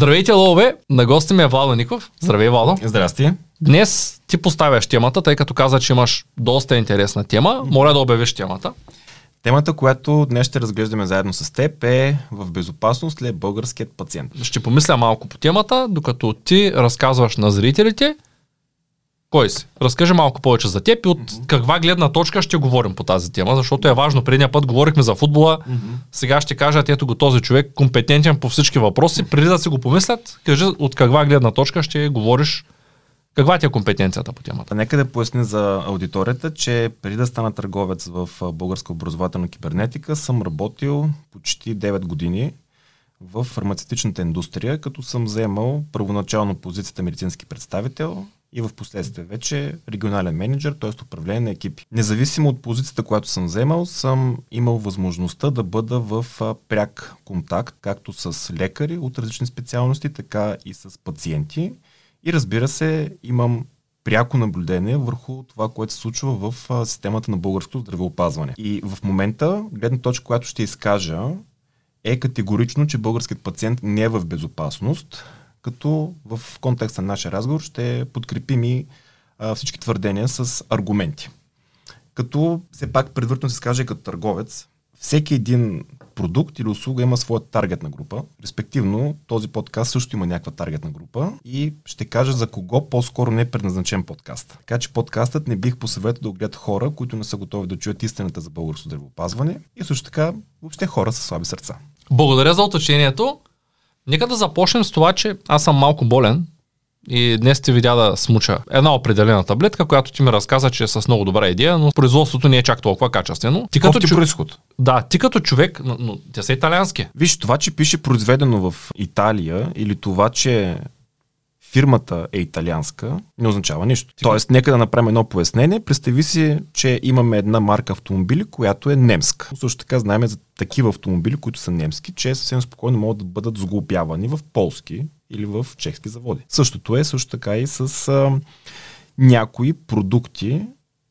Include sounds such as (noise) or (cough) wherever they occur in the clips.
Здравейте, лове! На гости ми е Владо Ников. Здравей, Владо. Здрасти. Днес ти поставяш темата, тъй като каза, че имаш доста интересна тема. Моля да обявиш темата. Темата, която днес ще разглеждаме заедно с теб е в безопасност ли е българският пациент? Ще помисля малко по темата, докато ти разказваш на зрителите кой си? Разкажи малко повече за теб и от mm-hmm. каква гледна точка ще говорим по тази тема, защото е важно. Предния път говорихме за футбола, mm-hmm. сега ще кажат, ето го този човек, компетентен по всички въпроси. Преди да си го помислят, кажи от каква гледна точка ще говориш каква ти е компетенцията по темата? Нека да поясня за аудиторията, че преди да стана търговец в българска образователна кибернетика, съм работил почти 9 години в фармацевтичната индустрия, като съм вземал първоначално позицията медицински представител и в последствие вече регионален менеджер, т.е. управление на екипи. Независимо от позицията, която съм вземал, съм имал възможността да бъда в пряк контакт, както с лекари от различни специалности, така и с пациенти. И разбира се, имам пряко наблюдение върху това, което се случва в системата на българското здравеопазване. И в момента, гледна точка, която ще изкажа, е категорично, че българският пациент не е в безопасност, като в контекста на нашия разговор ще подкрепим и а, всички твърдения с аргументи. Като все пак предварително се скаже като търговец, всеки един продукт или услуга има своя таргетна група. Респективно, този подкаст също има някаква таргетна група и ще кажа за кого по-скоро не е предназначен подкаст. Така че подкастът не бих посъветвал да огледат хора, които не са готови да чуят истината за българско здравеопазване и също така въобще хора с слаби сърца. Благодаря за уточнението. Нека да започнем с това, че аз съм малко болен и днес ти видя да смуча една определена таблетка, която ти ми разказа, че е с много добра идея, но производството не е чак толкова качествено. Ти като чу... происход. Да, ти като човек, но, но те са италиански. Виж, това, че пише произведено в Италия или това, че фирмата е италианска, не означава нищо. Тоест, нека да направим едно пояснение. Представи си, че имаме една марка автомобили, която е немска. Също така знаем за такива автомобили, които са немски, че съвсем спокойно могат да бъдат сглобявани в полски или в чешки заводи. Същото е също така и с а, някои продукти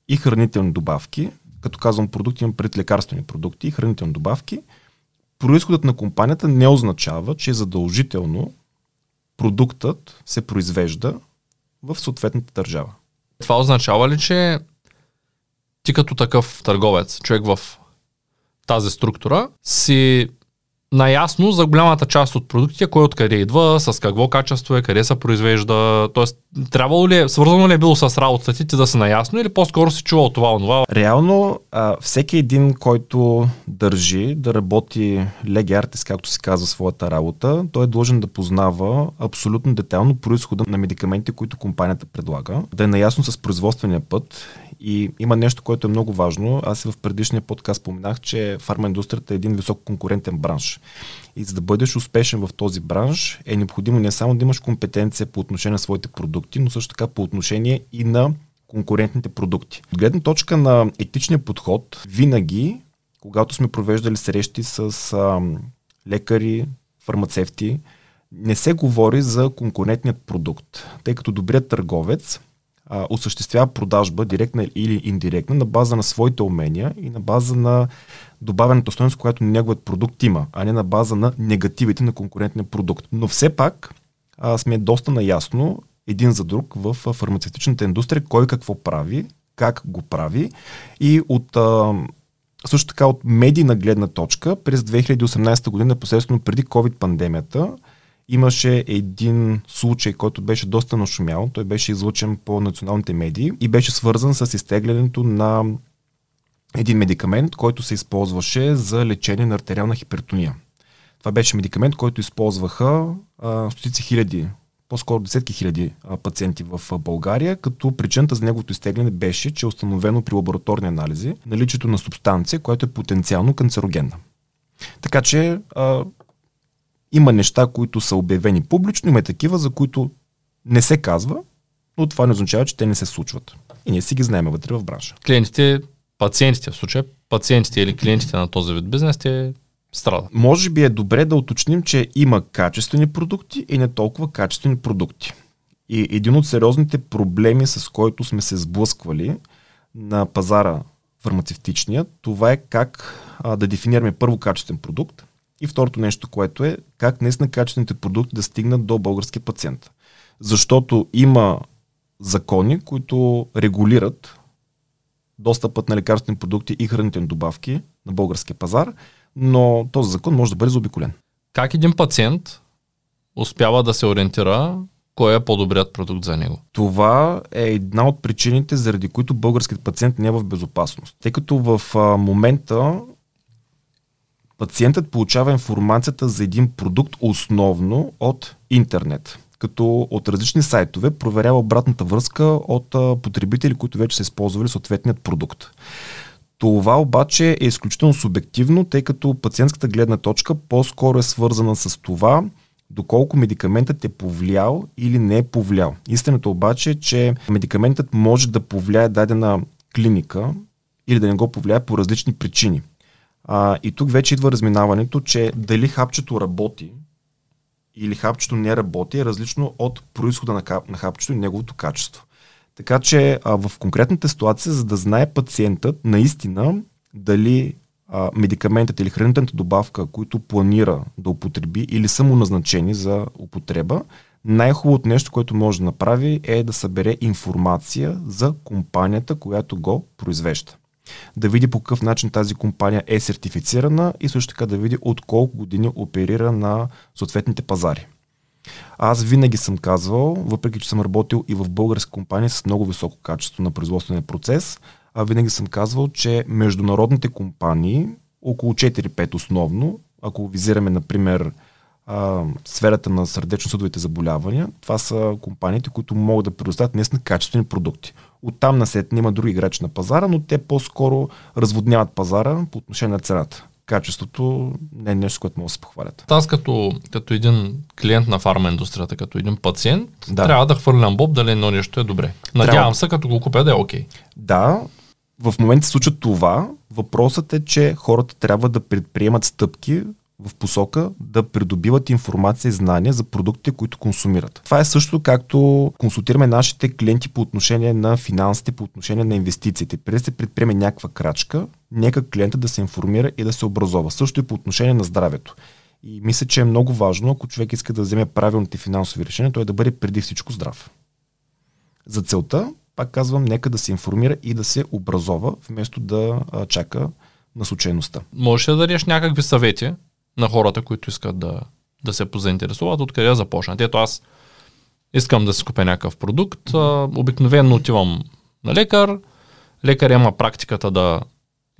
и хранителни добавки. Като казвам продукти, имам пред лекарствени продукти и хранителни добавки. Происходът на компанията не означава, че е задължително продуктът се произвежда в съответната държава. Това означава ли, че ти като такъв търговец, човек в тази структура, си наясно за голямата част от продуктите, кой откъде идва, с какво качество е, къде се произвежда. Тоест, трябвало ли е, свързано ли е било с работата ти да са наясно или по-скоро си чувал това, онова? Реално, а, всеки един, който държи да работи леги артис, както се казва своята работа, той е длъжен да познава абсолютно детайлно происхода на медикаменти, които компанията предлага, да е наясно с производствения път и има нещо, което е много важно. Аз в предишния подкаст споменах, че фармаиндустрията е един високо конкурентен бранш. И за да бъдеш успешен в този бранш, е необходимо не само да имаш компетенция по отношение на своите продукти, но също така по отношение и на конкурентните продукти. От гледна точка на етичния подход, винаги, когато сме провеждали срещи с а, лекари, фармацевти, не се говори за конкурентният продукт, тъй като добрият търговец а, осъществява продажба, директна или индиректна, на база на своите умения и на база на добавената стоеност, която неговият продукт има, а не на база на негативите на конкурентния продукт. Но все пак а, сме доста наясно един за друг в фармацевтичната индустрия, кой какво прави, как го прави и от а, също така от медийна гледна точка през 2018 година, посредствено преди COVID-пандемията, имаше един случай, който беше доста нашумял. Той беше излучен по националните медии и беше свързан с изтеглянето на един медикамент, който се използваше за лечение на артериална хипертония. Това беше медикамент, който използваха а, стотици хиляди, по-скоро десетки хиляди а, пациенти в България, като причината за неговото изтегляне беше, че е установено при лабораторни анализи наличието на субстанция, която е потенциално канцерогенна. Така че а, има неща, които са обявени публично, има и такива, за които не се казва, но това не означава, че те не се случват. И ние си ги знаем вътре в бранша. Клиентите, пациентите в случая, пациентите или клиентите на този вид бизнес, те страдат. Може би е добре да уточним, че има качествени продукти и не толкова качествени продукти. И един от сериозните проблеми, с който сме се сблъсквали на пазара фармацевтичния, това е как а, да дефинираме първо качествен продукт И второто нещо, което е как днес на качествените продукти да стигнат до българския пациент. Защото има закони, които регулират достъпът на лекарствени продукти и хранителни добавки на българския пазар, но този закон може да бъде заобиколен. Как един пациент успява да се ориентира кой е по-добрият продукт за него? Това е една от причините, заради които българският пациент не е в безопасност. Тъй като в а, момента пациентът получава информацията за един продукт основно от интернет като от различни сайтове проверява обратната връзка от потребители, които вече са използвали съответният продукт. Това обаче е изключително субективно, тъй като пациентската гледна точка по-скоро е свързана с това, доколко медикаментът е повлиял или не е повлиял. Истината обаче е, че медикаментът може да повлияе дадена клиника или да не го повлияе по различни причини. А, и тук вече идва разминаването, че дали хапчето работи или хапчето не работи е различно от происхода на, на хапчето и неговото качество. Така че а, в конкретната ситуация, за да знае пациентът наистина дали а, медикаментът или хранителната добавка, които планира да употреби или са му назначени за употреба, най-хубавото нещо, което може да направи е да събере информация за компанията, която го произвежда. Да види по какъв начин тази компания е сертифицирана и също така да види от колко години оперира на съответните пазари. Аз винаги съм казвал, въпреки че съм работил и в българска компания с много високо качество на производствения процес, а винаги съм казвал, че международните компании, около 4-5 основно, ако визираме, например, а, сферата на сърдечно-съдовите заболявания, това са компаниите, които могат да предоставят наистина качествени продукти. Оттам на сет има други играчи на пазара, но те по-скоро разводняват пазара по отношение на цената. Качеството не е нещо, което могат да се похвалят. Аз като, като един клиент на фарма индустрията, като един пациент, да. трябва да хвърлям боб дали едно нещо е добре. Надявам трябва. се, като го купя да е окей. Okay. Да, в момента се случва това. Въпросът е, че хората трябва да предприемат стъпки в посока да придобиват информация и знания за продуктите, които консумират. Това е също както консултираме нашите клиенти по отношение на финансите, по отношение на инвестициите. Преди да се предприеме някаква крачка, нека клиента да се информира и да се образова. Също и по отношение на здравето. И мисля, че е много важно, ако човек иска да вземе правилните финансови решения, той да бъде преди всичко здрав. За целта, пак казвам, нека да се информира и да се образова, вместо да а, чака на случайността. Можеш да дадеш някакви съвети на хората, които искат да, да се позаинтересуват, откъде да започнат. Ето аз искам да си купя някакъв продукт, обикновено отивам на лекар, лекар има практиката да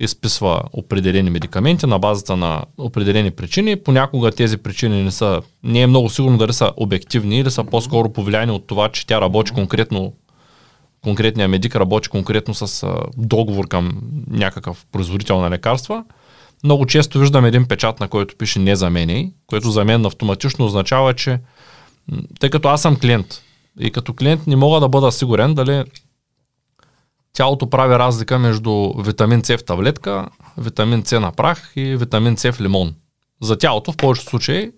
изписва определени медикаменти на базата на определени причини. Понякога тези причини не са, не е много сигурно дали са обективни или са по-скоро повлияни от това, че тя работи конкретно, конкретния медик работи конкретно с договор към някакъв производител на лекарства – много често виждам един печат, на който пише не за мен, което за мен автоматично означава, че тъй като аз съм клиент и като клиент не мога да бъда сигурен дали тялото прави разлика между витамин С в таблетка, витамин С на прах и витамин С в лимон. За тялото в повечето случаи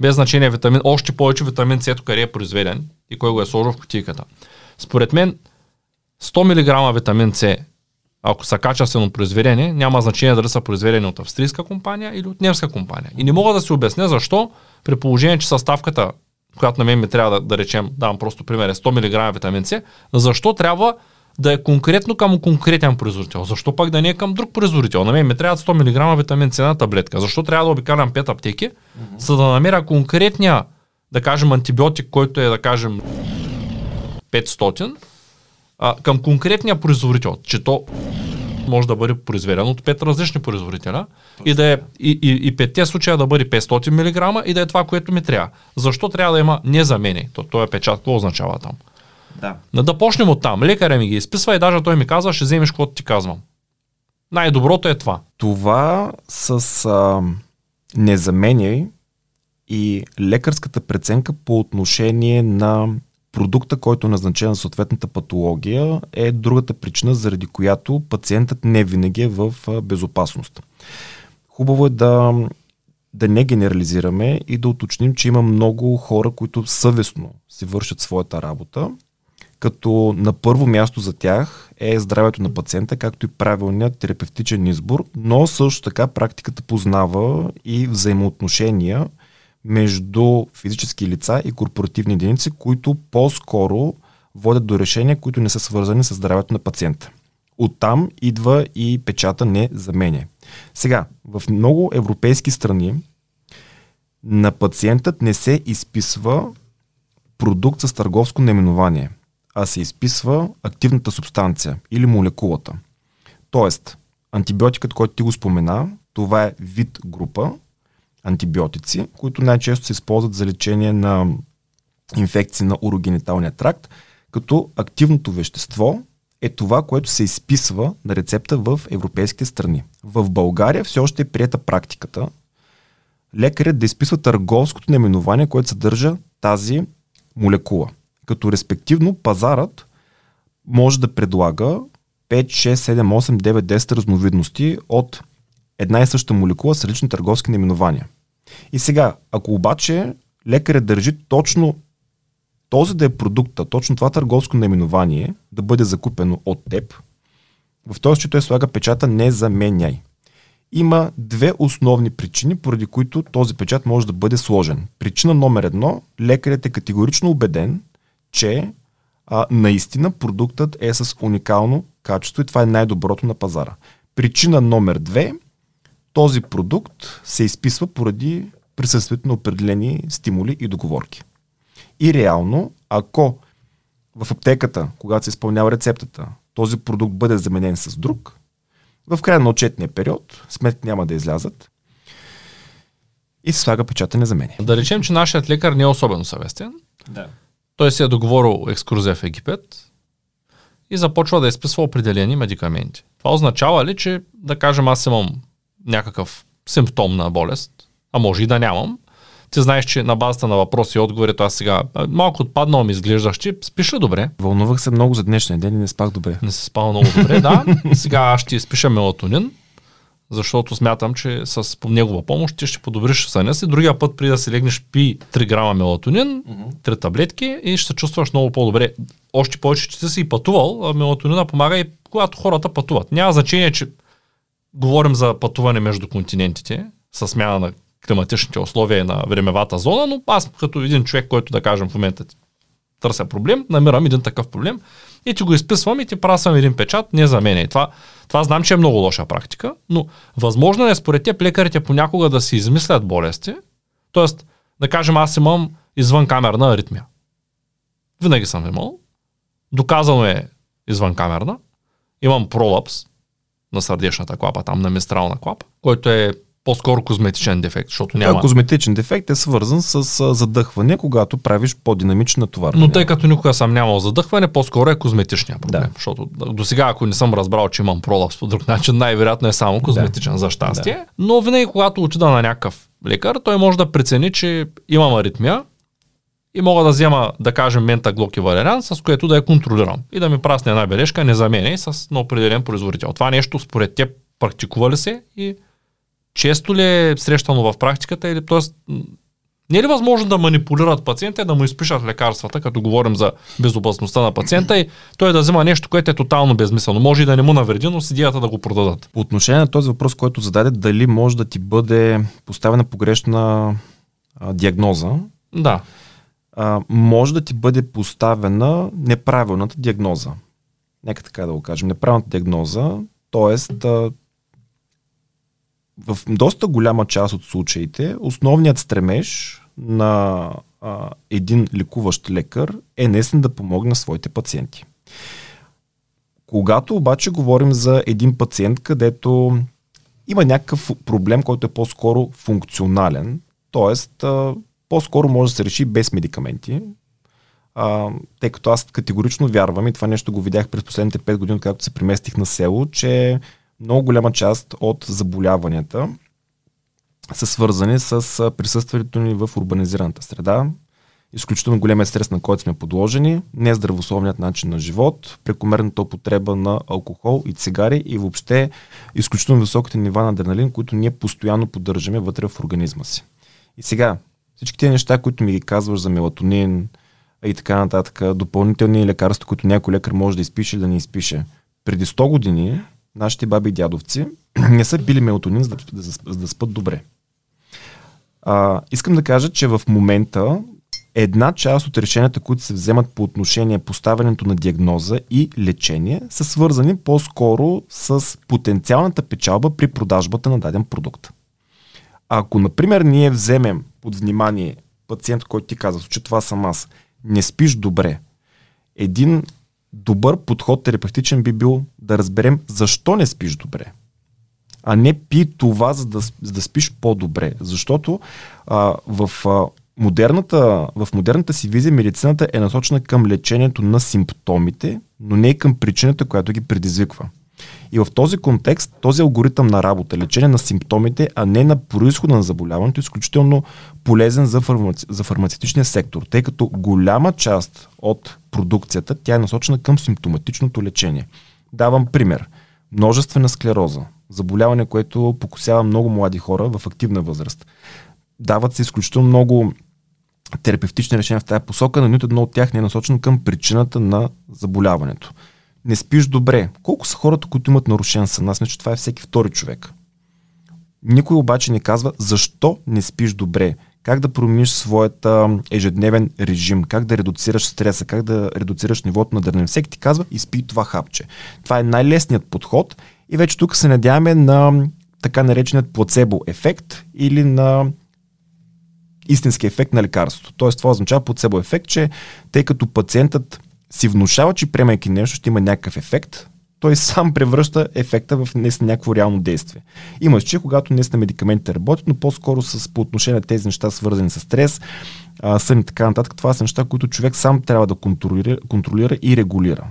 без значение витамин, още повече витамин С къде е произведен и кой го е сложил в кутийката. Според мен 100 мг витамин С ако са качествено произведени, няма значение дали са произведени от австрийска компания или от немска компания. И не мога да си обясня защо, при положение, че съставката, която на мен ми трябва да, да речем, давам просто пример, е 100 мг витамин С, защо трябва да е конкретно към конкретен производител? Защо пък да не е към друг производител? На мен ми трябва 100 мг витамин С на таблетка. Защо трябва да обикалям 5 аптеки, mm-hmm. за да намеря конкретния, да кажем, антибиотик, който е, да кажем, 500, а, към конкретния производител, че то може да бъде произведено от пет различни производителя и да е и, и, и петте случая да бъде 500 мг и да е това, което ми трябва. Защо трябва да има не за мене? То, то е печат, какво означава там? Да. да. Да почнем от там. Лекаря ми ги изписва и даже той ми казва, ще вземеш каквото ти казвам. Най-доброто е това. Това с а, незаменяй и лекарската преценка по отношение на продукта, който е назначен за съответната патология, е другата причина, заради която пациентът не винаги е в безопасност. Хубаво е да, да не генерализираме и да уточним, че има много хора, които съвестно си вършат своята работа, като на първо място за тях е здравето на пациента, както и правилният терапевтичен избор, но също така практиката познава и взаимоотношения между физически лица и корпоративни единици, които по-скоро водят до решения, които не са свързани с здравето на пациента. Оттам идва и печата не заменя. Сега, в много европейски страни на пациентът не се изписва продукт с търговско наименование, а се изписва активната субстанция или молекулата. Тоест, антибиотикът, който ти го спомена, това е вид група антибиотици, които най-често се използват за лечение на инфекции на урогениталния тракт, като активното вещество е това, което се изписва на рецепта в европейските страни. В България все още е прията практиката лекарят да изписва търговското наименование, което съдържа тази молекула. Като респективно пазарът може да предлага 5, 6, 7, 8, 9, 10 разновидности от една и съща молекула с различни търговски наименования. И сега, ако обаче лекарят държи точно този да е продукта, точно това търговско наименование да бъде закупено от теб, в този случай той слага печата не заменяй. Има две основни причини, поради които този печат може да бъде сложен. Причина номер едно, лекарят е категорично убеден, че а, наистина продуктът е с уникално качество и това е най-доброто на пазара. Причина номер две, този продукт се изписва поради присъствието на определени стимули и договорки. И реално, ако в аптеката, когато се изпълнява рецептата, този продукт бъде заменен с друг, в края на отчетния период сметки няма да излязат и се слага печата незаменен. Да речем, че нашият лекар не е особено съвестен. Да. Той си е договорил екскурзия в Египет и започва да изписва определени медикаменти. Това означава ли, че да кажем аз имам някакъв симптом на болест, а може и да нямам, ти знаеш, че на базата на въпроси и отговори, аз сега малко отпаднал ми изглеждаш, че спиш ли добре? Вълнувах се много за днешния ден и не спах добре. Не се спал много добре, да. Сега аз ще изпиша мелатонин, защото смятам, че с негова помощ ти ще подобриш съня си. Другия път, преди да си легнеш, пи 3 грама мелатонин, 3 таблетки и ще се чувстваш много по-добре. Още повече, че ти си пътувал, а мелатонина помага и когато хората пътуват. Няма значение, че говорим за пътуване между континентите, с смяна на климатичните условия и на времевата зона, но аз като един човек, който да кажем в момента търся проблем, намирам един такъв проблем и ти го изписвам и ти прасвам един печат, не за мен. Това, това знам, че е много лоша практика, но възможно е според теб лекарите понякога да си измислят болести, т.е. да кажем аз имам извън камерна аритмия. Винаги съм имал. Доказано е извън камерна. Имам пролапс на сърдечната клапа, там на мистрална клапа, който е по-скоро козметичен дефект, защото няма... Това козметичен дефект е свързан с задъхване, когато правиш по-динамична натоварване. Но тъй като никога съм нямал задъхване, по-скоро е козметичния проблем. Да. Защото до сега, ако не съм разбрал, че имам пролапс по друг начин, най-вероятно е само козметичен да. за щастие. Да. Но винаги, когато отида на някакъв лекар, той може да прецени, че имам аритмия, и мога да взема, да кажем, мента глоки валериан, с което да я контролирам и да ми прасне една бележка, не за мен и с на определен производител. Това нещо според теб практикува ли се и често ли е срещано в практиката или т.е. не е ли възможно да манипулират пациента и да му изпишат лекарствата, като говорим за безопасността на пациента и той да взема нещо, което е тотално безмислено. Може и да не му навреди, но с идеята да го продадат. По отношение на този въпрос, който зададе, дали може да ти бъде поставена погрешна а, диагноза? Да. А, може да ти бъде поставена неправилната диагноза. Нека така да го кажем. Неправилната диагноза, т.е в доста голяма част от случаите основният стремеж на а, един лекуващ лекар е наистина да помогне на своите пациенти. Когато обаче говорим за един пациент, където има някакъв проблем, който е по-скоро функционален, т.е. по-скоро може да се реши без медикаменти, а, тъй като аз категорично вярвам и това нещо го видях през последните 5 години, както се преместих на село, че много голяма част от заболяванията са свързани с присъствието ни в урбанизираната среда, изключително големия стрес, на който сме подложени, нездравословният начин на живот, прекомерната употреба на алкохол и цигари и въобще изключително високите нива на адреналин, които ние постоянно поддържаме вътре в организма си. И сега, всички тези неща, които ми ги казваш за мелатонин, и така нататък, допълнителни лекарства, които някой лекар може да изпише или да не изпише. Преди 100 години нашите баби и дядовци (clears throat) не са пили мелатонин, за да, за да спят добре. А, искам да кажа, че в момента една част от решенията, които се вземат по отношение поставянето на диагноза и лечение, са свързани по-скоро с потенциалната печалба при продажбата на даден продукт. Ако, например, ние вземем под внимание пациент, който ти казва, че това съм аз, не спиш добре, един добър подход терапевтичен би бил да разберем защо не спиш добре. А не пи това, за да, за да спиш по-добре. Защото а, в а, модерната, в модерната си визия медицината е насочена към лечението на симптомите, но не и към причината, която ги предизвиква. И в този контекст, този алгоритъм на работа, лечение на симптомите, а не на происхода на заболяването, е изключително полезен за, фармаци... за фармацевтичния сектор, тъй като голяма част от продукцията тя е насочена към симптоматичното лечение. Давам пример. Множествена склероза. Заболяване, което покусява много млади хора в активна възраст. Дават се изключително много терапевтични решения в тази посока, но нито едно от тях не е насочено към причината на заболяването. Не спиш добре. Колко са хората, които имат нарушен сън? Аз мисля, че това е всеки втори човек. Никой обаче не казва защо не спиш добре. Как да промениш своята ежедневен режим, как да редуцираш стреса, как да редуцираш нивото на дърнен. Всеки ти казва, изпи това хапче. Това е най-лесният подход и вече тук се надяваме на така нареченият плацебо ефект или на истински ефект на лекарството. Тоест това означава плацебо ефект, че тъй като пациентът си внушава, че приемайки нещо ще има някакъв ефект, той сам превръща ефекта в някакво реално действие. Има че когато наистина медикаментите работят, но по-скоро с, по отношение на тези неща, свързани с стрес, а, сън и така нататък, това са неща, които човек сам трябва да контролира, контролира и регулира.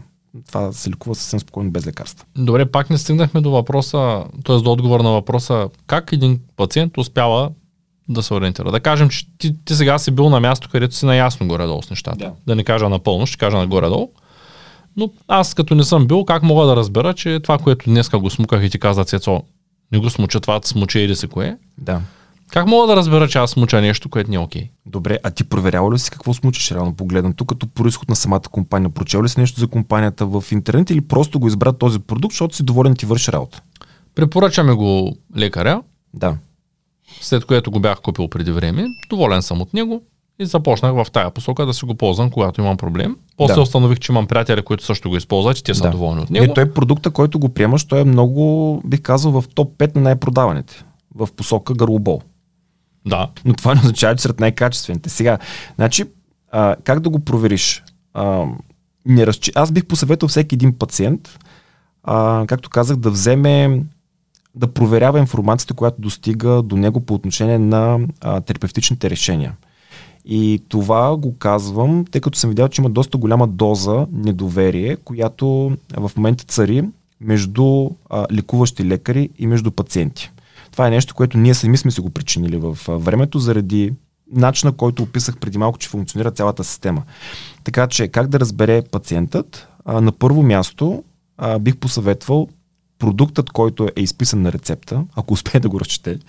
Това се лекува съвсем спокойно без лекарства. Добре, пак не стигнахме до въпроса, т.е. до отговор на въпроса, как един пациент успява да се ориентира. Да кажем, че ти, ти сега си бил на място, където си наясно горе-долу с нещата. Да. да не кажа напълно, ще кажа на горе-долу. Но аз като не съм бил, как мога да разбера, че това, което днеска го смуках и ти каза Цецо, не го смуча това, смуча или се кое? Да. Как мога да разбера, че аз смуча нещо, което не е окей? Okay? Добре, а ти проверява ли си какво смучаш реално погледнато, като происход на самата компания? Прочел ли си нещо за компанията в интернет или просто го избра този продукт, защото си доволен ти върши работа? Препоръчаме го лекаря. Да след което го бях купил преди време. Доволен съм от него и започнах в тая посока да си го ползвам, когато имам проблем. После да. установих, че имам приятели, които също го използват и те са да. доволни от него. Не, той е продукта, който го приемаш, той е много, бих казал, в топ 5 на най-продаваните в посока гърлобол. Да. Но това не означава, че сред най-качествените. Сега, значи, а, как да го провериш? А, не разчи... Аз бих посъветвал всеки един пациент, а, както казах, да вземе да проверява информацията, която достига до него по отношение на а, терапевтичните решения. И това го казвам, тъй като съм видял, че има доста голяма доза недоверие, която в момента цари между а, лекуващи лекари и между пациенти. Това е нещо, което ние сами сме си го причинили в времето заради начина, който описах преди малко, че функционира цялата система. Така че как да разбере пациентът? А, на първо място а, бих посъветвал продуктът, който е изписан на рецепта, ако успее да го разчете,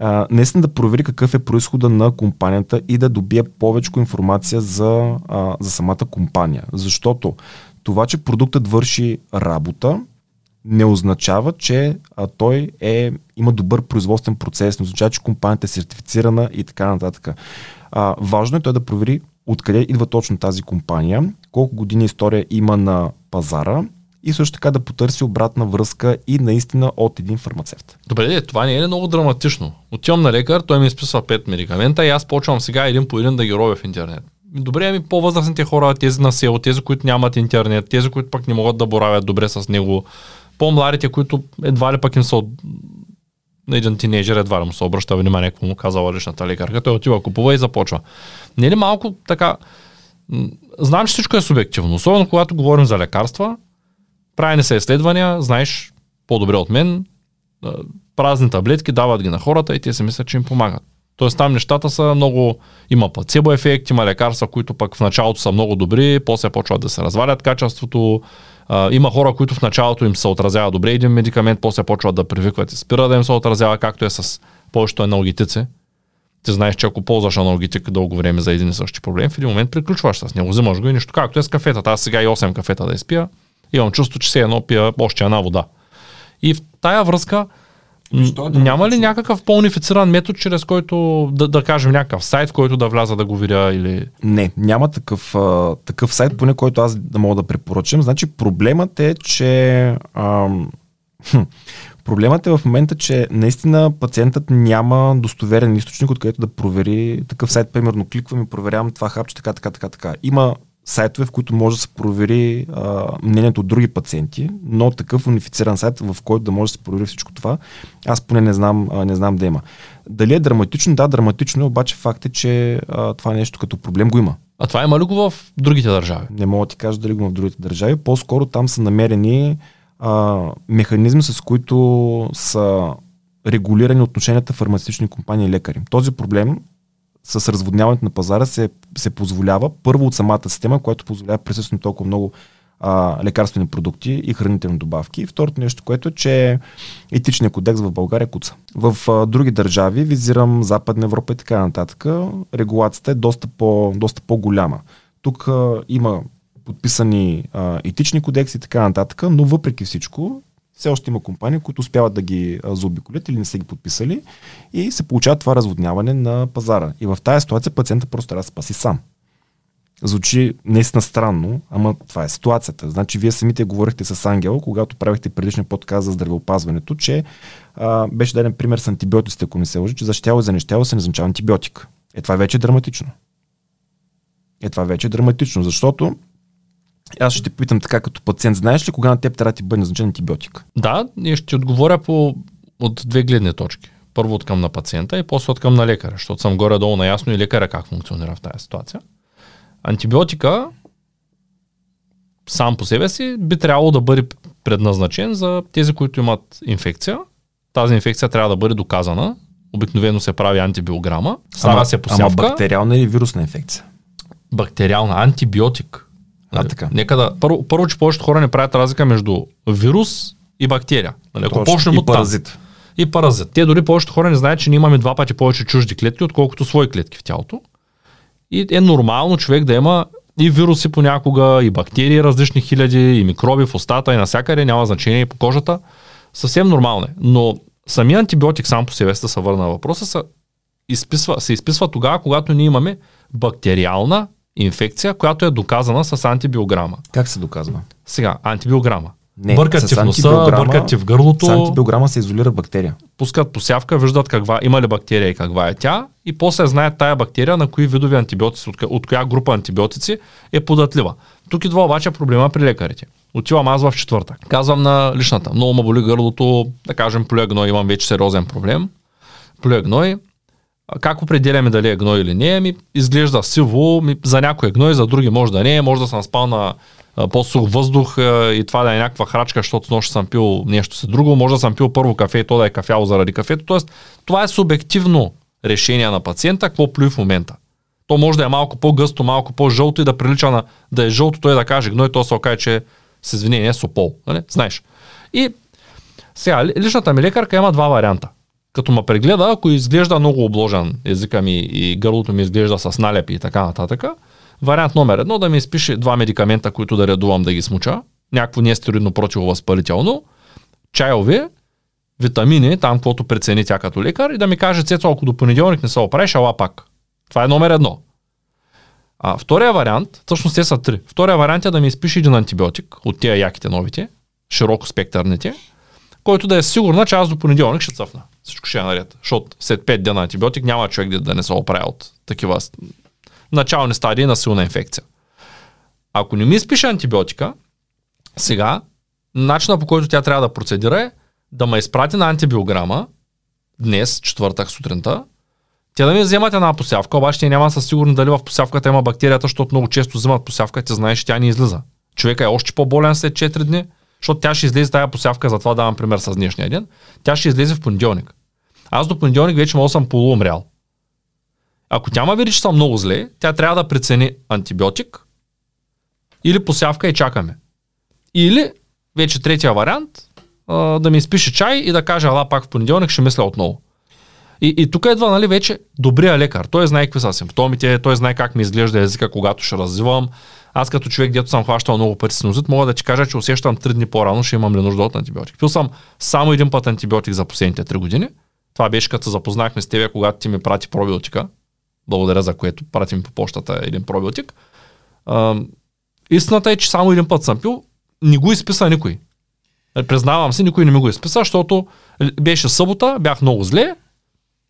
а, наистина да провери какъв е происхода на компанията и да добие повече информация за, а, за самата компания. Защото това, че продуктът върши работа, не означава, че а, той е, има добър производствен процес, не означава, че компанията е сертифицирана и така нататък. А, важно е той да провери откъде идва точно тази компания, колко години история има на пазара и също така да потърси обратна връзка и наистина от един фармацевт. Добре, това не е много драматично. Отивам на лекар, той ми изписва 5 медикамента и аз почвам сега един по един да ги робя в интернет. Добре, ами по-възрастните хора, тези на село, тези, които нямат интернет, тези, които пък не могат да боравят добре с него, по-младите, които едва ли пък им са на един тинейджер едва ли му се обръща внимание, какво му казала личната лекарка. Той отива, купува и започва. Не е ли малко така... Знам, че всичко е субективно, особено когато говорим за лекарства, Правени са изследвания, знаеш по-добре от мен, празни таблетки, дават ги на хората и те си мислят, че им помагат. Тоест там нещата са много, има плацебо ефект, има лекарства, които пък в началото са много добри, после почват да се развалят качеството. Има хора, които в началото им се отразява добре един медикамент, после почват да привикват и спира да им се отразява, както е с повечето аналогетици. ти знаеш, че ако ползваш аналогетик дълго време за един и същи проблем, в един момент приключваш с него, взимаш го и нищо. Както е с кафетата. Аз сега и 8 кафета да изпия, имам чувство, че се едно пия още една вода. И в тая връзка, Защо е няма ли някакъв по-унифициран метод, чрез който да, да кажем някакъв сайт, в който да вляза да го видя или... Не, няма такъв, а, такъв сайт, поне който аз да мога да препоръчам. Значи проблемът е, че ам, (laughs) хм, проблемът е в момента, че наистина пациентът няма достоверен източник, откъдето да провери такъв сайт. Примерно кликвам и проверявам това хапче, така, така, така, така. Има сайтове, в които може да се провери а, мнението от други пациенти, но такъв унифициран сайт, в който да може да се провери всичко това, аз поне не знам, а, не знам да има. Дали е драматично? Да, драматично е, обаче факт е, че а, това нещо като проблем го има. А това има ли го в другите държави? Не мога да ти кажа дали го има в другите държави. По-скоро там са намерени а, механизми, с които са регулирани отношенията фармацевтични компании и лекари. Този проблем с разводняването на пазара се, се позволява първо от самата система, която позволява присъствие на толкова много а, лекарствени продукти и хранителни добавки. И второто нещо, което е, че етичният кодекс в България куца. В а, други държави, визирам Западна Европа и така нататък, регулацията е доста, по, доста по-голяма. Тук а, има подписани а, етични кодекси и така нататък, но въпреки всичко, все още има компании, които успяват да ги заобиколят или не са ги подписали и се получава това разводняване на пазара. И в тази ситуация пациента просто трябва да спаси сам. Звучи наистина странно, ама това е ситуацията. Значи вие самите говорихте с Ангел, когато правихте предишния подкаст за здравеопазването, че а, беше даден пример с антибиотиците, ако не се лъжи, че за щяло и за нещяло се назначава антибиотик. Е, това вече е драматично. Е, това вече е драматично, защото аз ще те питам така като пациент, знаеш ли кога на теб трябва да ти бъде назначен антибиотик? Да, и ще ти отговоря по, от две гледни точки. Първо от към на пациента и после от към на лекаря, защото съм горе-долу наясно и лекаря как функционира в тази ситуация. Антибиотика сам по себе си би трябвало да бъде предназначен за тези, които имат инфекция. Тази инфекция трябва да бъде доказана. Обикновено се прави антибиограма. Става се ама посявка. бактериална или вирусна инфекция? бактериална, антибиотик. А, Нали? така. Нека да, първо, първо, че повечето хора не правят разлика между вирус и бактерия. Нали? Ако почнем от там. паразит. И паразит. Те дори повечето хора не знаят, че ние имаме два пъти повече чужди клетки, отколкото свои клетки в тялото. И е нормално човек да има и вируси понякога, и бактерии различни хиляди, и микроби в устата, и навсякъде, няма значение и по кожата. Съвсем нормално е. Но самия антибиотик сам по себе да се върна на въпроса, се изписва, се изписва тогава, когато ние имаме бактериална инфекция, която е доказана с антибиограма. Как се доказва? Сега, антибиограма. Не, бъркат ти в носа, бъркат ти в гърлото, С антибиограма се изолира бактерия. пускат посявка, виждат каква, има ли бактерия и каква е тя и после знаят тая бактерия на кои видови антибиотици, от, от коя група антибиотици е податлива. Тук идва обаче проблема при лекарите. Отивам аз в четвъртък. Казвам на личната, много ме боли гърлото, да кажем плюя гной, имам вече сериозен проблем. Плюя гной. А Как определяме дали е гной или не? Ми изглежда сиво, ми, за някой е гной, за други може да не е, може да съм спал на по-сух въздух и това да е някаква храчка, защото нощ съм пил нещо си друго, може да съм пил първо кафе и то да е кафяло заради кафето. Тоест, това е субективно решение на пациента, какво плюи в момента. То може да е малко по-гъсто, малко по-жълто и да прилича на да е жълто, той да каже гной, то се окаже, че с извинение сопол. Нали? Знаеш. И сега, ли- личната ми лекарка има два варианта. Като ме прегледа, ако изглежда много обложен езика ми и гърлото ми изглежда с налепи и така нататък, вариант номер едно да ми изпише два медикамента, които да редувам да ги смуча, някакво нестероидно противовъзпалително, чайове, витамини, там каквото прецени тя като лекар и да ми каже, Цецо, ако до понеделник не се оправиш, ала пак. Това е номер едно. А втория вариант, всъщност те са три. Втория вариант е да ми изпише един антибиотик от тия яките новите, широко спектърните, който да е сигурна, че аз до понеделник ще цъфна. Всичко ще е наред. Защото след 5 дена антибиотик няма човек да, не се оправи от такива начални стадии на силна инфекция. Ако не ми изпише антибиотика, сега начинът по който тя трябва да процедира е да ме изпрати на антибиограма днес, четвъртък сутринта, тя да ми вземат една посявка, обаче те няма със сигурно дали в посявката има бактерията, защото много често вземат посявка, ти знаеш, че тя не излиза. Човека е още по-болен след 4 дни, защото тя ще излезе тая посявка, затова давам пример с днешния ден. Тя ще излезе в понеделник. Аз до понеделник вече мога да съм полуумрял. Ако тя ме види, че съм много зле, тя трябва да прецени антибиотик или посявка и чакаме. Или, вече третия вариант, да ми изпише чай и да каже, ала пак в понеделник ще мисля отново. И, и тук идва, нали, вече добрия лекар. Той знае какви са симптомите, той знае как ми изглежда езика, когато ще развивам. Аз като човек, дето съм хващал много пъти синозит, мога да ти кажа, че усещам 3 дни по-рано, ще имам ли нужда от антибиотик. Пил съм само един път антибиотик за последните 3 години. Това беше като се запознахме с тебе, когато ти ми прати пробиотика. Благодаря за което прати ми по почтата един пробиотик. Истината е, че само един път съм пил, не го изписа никой. Признавам се, никой не ми го изписа, защото беше събота, бях много зле,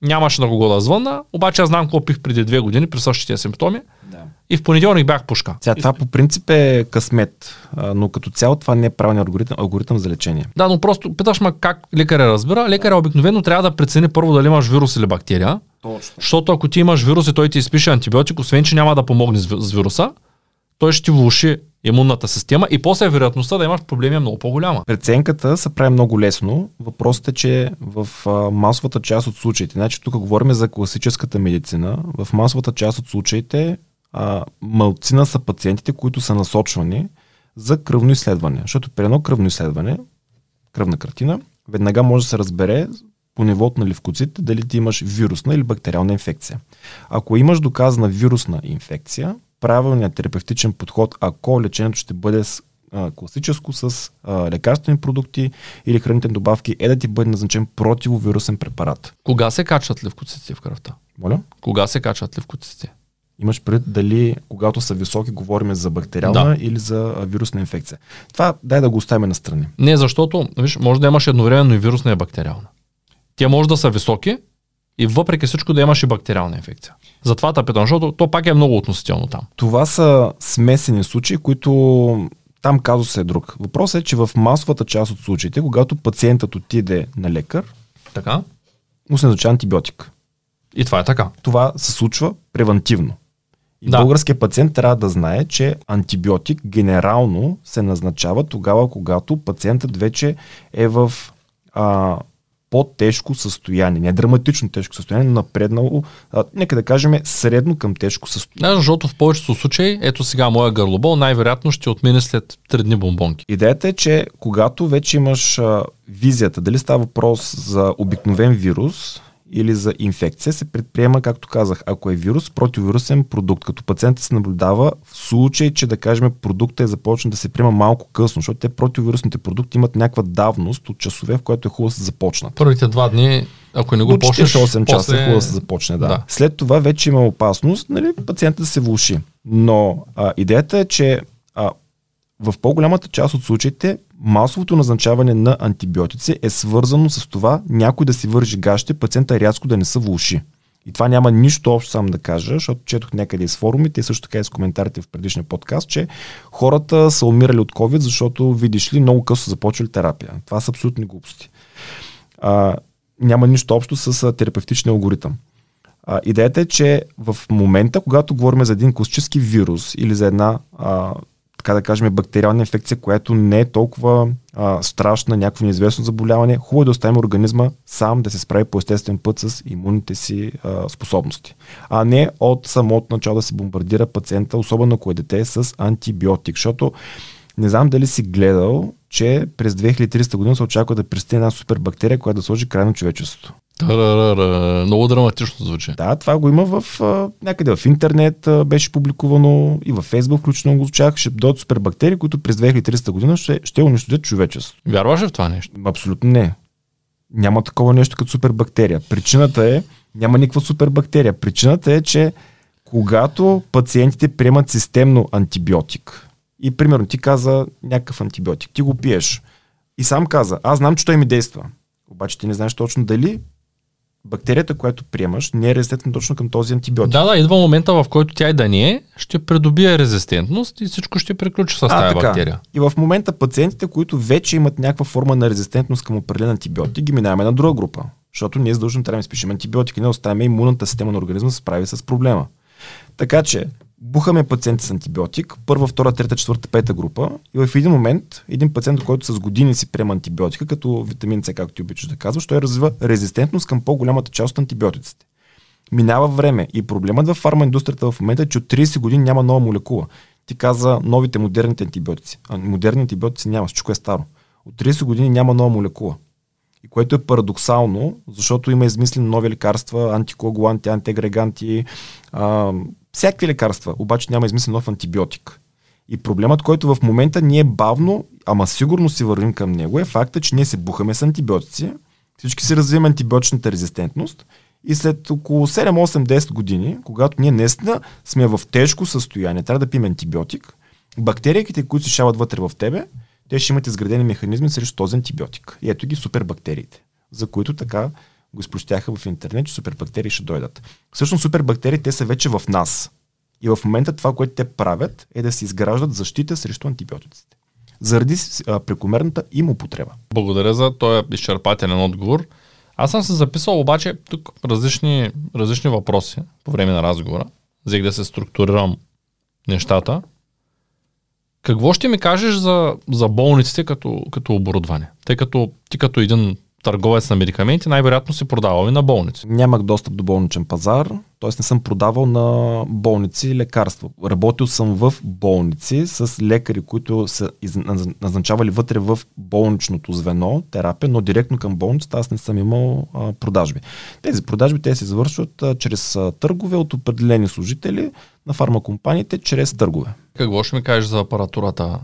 нямаше на кого да звънна, обаче аз знам какво пих преди две години при същите симптоми. Да. И в понеделник бях пушка. Сега, това по принцип е късмет, но като цяло това не е правилният алгоритъм, алгоритъм за лечение. Да, но просто питаш ма как лекаря разбира. Лекаря обикновено трябва да прецени първо дали имаш вирус или бактерия. Точно. Защото ако ти имаш вирус и той ти изпише антибиотик, освен че няма да помогне с вируса, той ще ти влуши имунната система и после вероятността да имаш проблеми е много по-голяма. Преценката се прави много лесно. Въпросът е, че в масовата част от случаите, значи тук говорим за класическата медицина, в масовата част от случаите а, малцина са пациентите, които са насочвани за кръвно изследване. Защото при едно кръвно изследване, кръвна картина, веднага може да се разбере по нивото на ливкоцитите дали ти имаш вирусна или бактериална инфекция. Ако имаш доказана вирусна инфекция, правилният терапевтичен подход, ако лечението ще бъде с, класическо с а, лекарствени продукти или хранителни добавки, е да ти бъде назначен противовирусен препарат. Кога се качват ливкоцитите в кръвта? Моля? Кога се качват ливкоцитите? Имаш пред дали, когато са високи, говорим за бактериална да. или за вирусна инфекция. Това дай да го оставим на страни. Не, защото, виж, може да имаш едновременно и вирусна и бактериална. Те може да са високи и въпреки всичко да имаш и бактериална инфекция. Затова те питам, защото то пак е много относително там. Това са смесени случаи, които там казус е друг. Въпросът е, че в масовата част от случаите, когато пациентът отиде на лекар, така? му се назначава антибиотик. И това е така. Това се случва превентивно. И да. българският пациент трябва да знае, че антибиотик генерално се назначава тогава, когато пациентът вече е в а, по-тежко състояние. Не драматично тежко състояние, но напреднало, а, нека да кажем, средно към тежко състояние. Да, защото в повечето случаи, ето сега моя гърлобол, най-вероятно ще отмине след 3 дни бомбонки. Идеята е, че когато вече имаш а, визията, дали става въпрос за обикновен вирус, или за инфекция се предприема, както казах, ако е вирус, противовирусен продукт, като пациентът се наблюдава в случай, че да кажем продукта е започна да се приема малко късно, защото те противовирусните продукти имат някаква давност от часове, в което е хубаво да се започнат. Първите два дни, ако не го почнеш, 8 часа после... е хубаво да се започне, да. да. След това вече има опасност, нали, пациентът да се влуши. Но а, идеята е, че в по-голямата част от случаите масовото назначаване на антибиотици е свързано с това някой да си вържи гащите, пациента рязко да не са влуши. И това няма нищо общо само да кажа, защото четох някъде из форумите и също така и с коментарите в предишния подкаст, че хората са умирали от COVID, защото видиш ли много късно започвали терапия. Това са абсолютни глупости. А, няма нищо общо с терапевтичния алгоритъм. А, идеята е, че в момента, когато говорим за един класически вирус или за една а, така да кажем, бактериална инфекция, която не е толкова а, страшна, някакво неизвестно заболяване, хубаво е да оставим организма сам да се справи по естествен път с имунните си а, способности. А не от самото начало да се бомбардира пациента, особено ако е дете, с антибиотик, защото не знам дали си гледал, че през 2300 година се очаква да пристигне една супербактерия, която да сложи край на човечеството. Тарарара. Много драматично звучи. Да, това го има в а, някъде в интернет, а, беше публикувано и във Фейсбук, включително го звучах, ще дойдат супербактерии, които през 2300 година ще, ще унищожат човечеството. Вярваш ли в това нещо? Абсолютно не. Няма такова нещо като супербактерия. Причината е, няма никаква супербактерия. Причината е, че когато пациентите приемат системно антибиотик, и примерно ти каза някакъв антибиотик, ти го пиеш и сам каза, аз знам, че той ми действа. Обаче ти не знаеш точно дали бактерията, която приемаш, не е резистентна точно към този антибиотик. Да, да, идва момента, в който тя и да не е, ще придобие резистентност и всичко ще приключи с тази бактерия. И в момента пациентите, които вече имат някаква форма на резистентност към определен антибиотик, ги минаваме на друга група. Защото ние задължено трябва да изпишем антибиотики, не оставяме имунната система на организма да се справи с проблема. Така че, бухаме пациенти с антибиотик, първа, втора, трета, четвърта, пета група и в един момент един пациент, който с години си приема антибиотика, като витамин С, както ти обичаш да казваш, той развива резистентност към по-голямата част от антибиотиците. Минава време и проблемът в фармаиндустрията в момента е, че от 30 години няма нова молекула. Ти каза новите модерните антибиотици. А модерни антибиотици няма, всичко е старо. От 30 години няма нова молекула. И което е парадоксално, защото има измислени нови лекарства, антикоагуланти, антиагреганти, всякакви лекарства, обаче няма измислен нов антибиотик. И проблемът, който в момента ние бавно, ама сигурно си вървим към него, е факта, че ние се бухаме с антибиотици, всички си развиваме антибиотичната резистентност и след около 7, 8, 10 години, когато ние наистина сме в тежко състояние, трябва да пием антибиотик, бактериите, които се шават вътре в тебе, те ще имат изградени механизми срещу този антибиотик. И ето ги супербактериите, за които така го изпростяха в интернет, че супербактерии ще дойдат. Всъщност супербактерии, те са вече в нас. И в момента това, което те правят, е да се изграждат защита срещу антибиотиците. Заради а, прекомерната им употреба. Благодаря за този изчерпателен отговор. Аз съм се записал обаче тук различни, различни въпроси по време на разговора. Взех да се структурирам нещата. Какво ще ми кажеш за, за болниците като, като оборудване? Тъй като ти като един търговец на медикаменти, най-вероятно си продавал и на болници. Нямах достъп до болничен пазар, т.е. не съм продавал на болници лекарства. Работил съм в болници с лекари, които са назначавали вътре в болничното звено, терапия, но директно към болницата аз не съм имал а, продажби. Тези продажби те се извършват а, чрез а, търгове от определени служители на фармакомпаниите, чрез търгове. Какво ще ми кажеш за апаратурата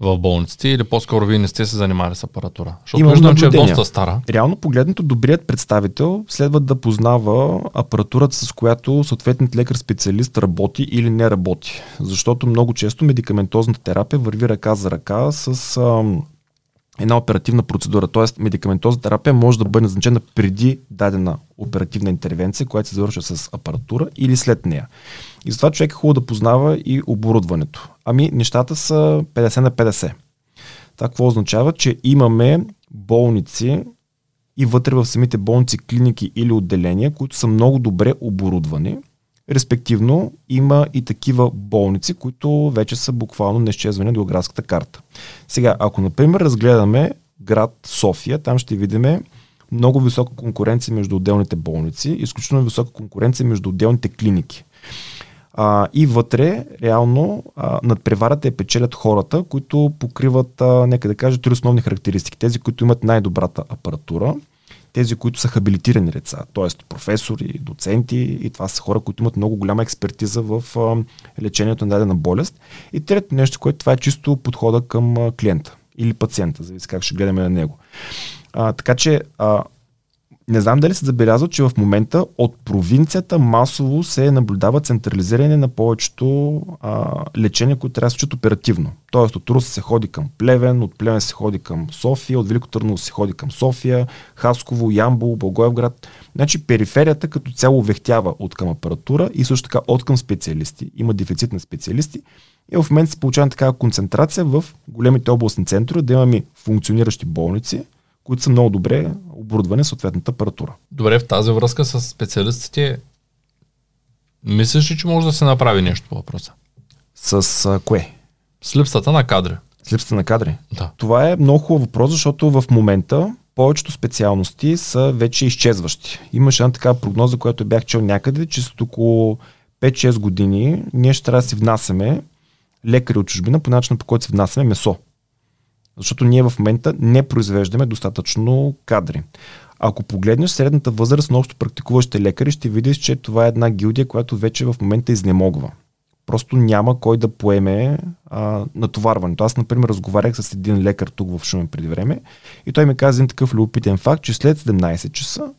в болниците или по-скоро вие не сте се занимали с апаратура? Защото Имам виждам, че е доста стара. Реално погледнато, добрият представител следва да познава апаратурата, с която съответният лекар-специалист работи или не работи. Защото много често медикаментозната терапия върви ръка за ръка с ам, една оперативна процедура. Тоест, медикаментозна терапия може да бъде назначена преди дадена оперативна интервенция, която се завършва с апаратура или след нея. И затова човек е хубаво да познава и оборудването. Ами, нещата са 50 на 50. Това какво означава? Че имаме болници и вътре в самите болници, клиники или отделения, които са много добре оборудвани. Респективно има и такива болници, които вече са буквално неизчезвани до градската карта. Сега, ако например разгледаме град София, там ще видим много висока конкуренция между отделните болници, изключително висока конкуренция между отделните клиники. А, и вътре, реално, а, над преварата я печелят хората, които покриват, а, нека да кажа, три основни характеристики. Тези, които имат най-добрата апаратура, тези, които са хабилитирани лица, т.е. професори, доценти и това са хора, които имат много голяма експертиза в лечението на дадена болест. И трето нещо, което това е чисто подхода към клиента или пациента, зависи как ще гледаме на него. А, така че а, не знам дали се забелязва, че в момента от провинцията масово се наблюдава централизиране на повечето а, лечения, които трябва да се случат оперативно. Тоест от Руса се ходи към Плевен, от Плевен се ходи към София, от Велико Търново се ходи към София, Хасково, Ямбол, Благоевград. Значи периферията като цяло вехтява от към апаратура и също така от към специалисти. Има дефицит на специалисти. И в момента се получава такава концентрация в големите областни центрове, да имаме функциониращи болници, които са много добре оборудвани съответната апаратура. Добре, в тази връзка с специалистите, мислиш ли, че може да се направи нещо по въпроса? С а, кое? С липсата на кадри. С липсата на кадри? Да. Това е много хубав въпрос, защото в момента повечето специалности са вече изчезващи. Имаше една такава прогноза, която бях чел някъде, че след около 5-6 години ние ще трябва да си внасяме лекари от чужбина по начина по който си внасяме месо. Защото ние в момента не произвеждаме достатъчно кадри. Ако погледнеш средната възраст на общо практикуващите лекари, ще видиш, че това е една гилдия, която вече в момента изнемогва. Просто няма кой да поеме а, натоварването. Аз, например, разговарях с един лекар тук в Шумен преди време и той ми каза един такъв любопитен факт, че след 17 часа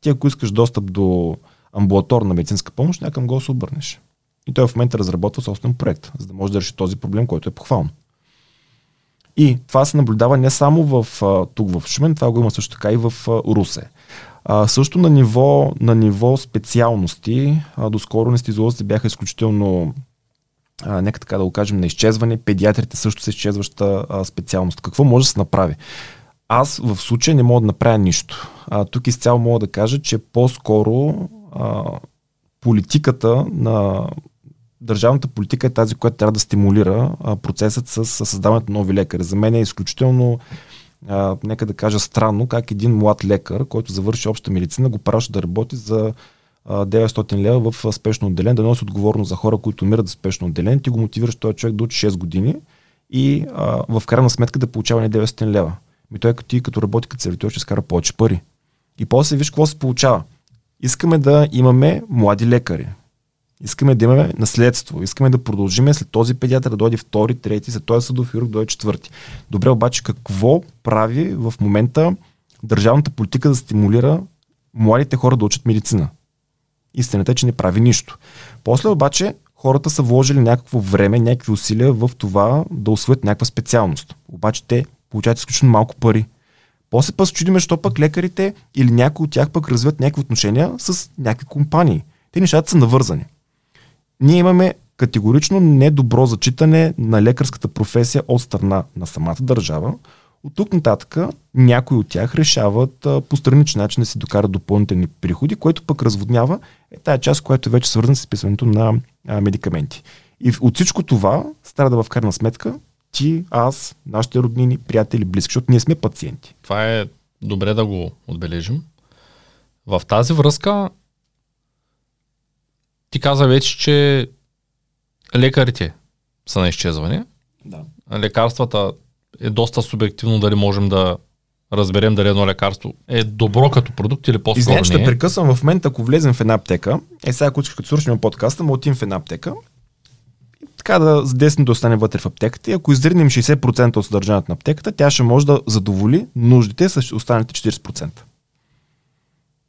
ти ако искаш достъп до амбулаторна медицинска помощ, някакъм го се обърнеш. И той в момента разработва собствен проект, за да може да реши този проблем, който е похвално. И това се наблюдава не само в, тук в Шумен, това го има също така и в Русе. А, също на ниво, на ниво специалности, а, доскоро анестезиолозите бяха изключително а, нека така да го кажем, на изчезване. Педиатрите също са изчезваща а, специалност. Какво може да се направи? Аз в случая не мога да направя нищо. А, тук изцяло мога да кажа, че по-скоро а, политиката на държавната политика е тази, която трябва да стимулира а, процесът с, с създаването на нови лекари. За мен е изключително, а, нека да кажа, странно как един млад лекар, който завърши обща медицина, го праща да работи за а, 900 лева в спешно отделение, да носи отговорност за хора, които умират за спешно отделение. Ти го мотивираш този човек учи 6 години и а, в крайна сметка да получава не 900 лева. Ми той като ти като работи като сервитьор ще скара повече пари. И после виж какво се получава. Искаме да имаме млади лекари. Искаме да имаме наследство. Искаме да продължиме след този педиатър да дойде втори, трети, след този съдов хирург да дойде четвърти. Добре, обаче какво прави в момента държавната политика да стимулира младите хора да учат медицина? Истината е, че не прави нищо. После обаче хората са вложили някакво време, някакви усилия в това да освоят някаква специалност. Обаче те получават изключително малко пари. После пък се чудиме, що пък лекарите или някои от тях пък развиват някакви отношения с някакви компании. Те нещата са навързани. Ние имаме категорично недобро зачитане на лекарската професия от страна на самата държава. От тук нататък някои от тях решават а, по страничен начин да си докарат допълнителни приходи, което пък разводнява е тая част, която е вече свързана с изписването на а, медикаменти. И от всичко това стара да в крайна сметка ти, аз, нашите роднини, приятели, близки, защото ние сме пациенти. Това е добре да го отбележим. В тази връзка ти каза вече, че лекарите са на изчезване. Да. Лекарствата е доста субективно дали можем да разберем дали едно лекарство е добро като продукт или по-скоро Извинете, ще е. прекъсвам в момента, ако влезем в една аптека. Е, сега, ако като слушаме подкаста, му отидем в една аптека. И така да с 10 да остане вътре в аптеката. И ако издринем 60% от съдържанието на аптеката, тя ще може да задоволи нуждите с останалите 40%.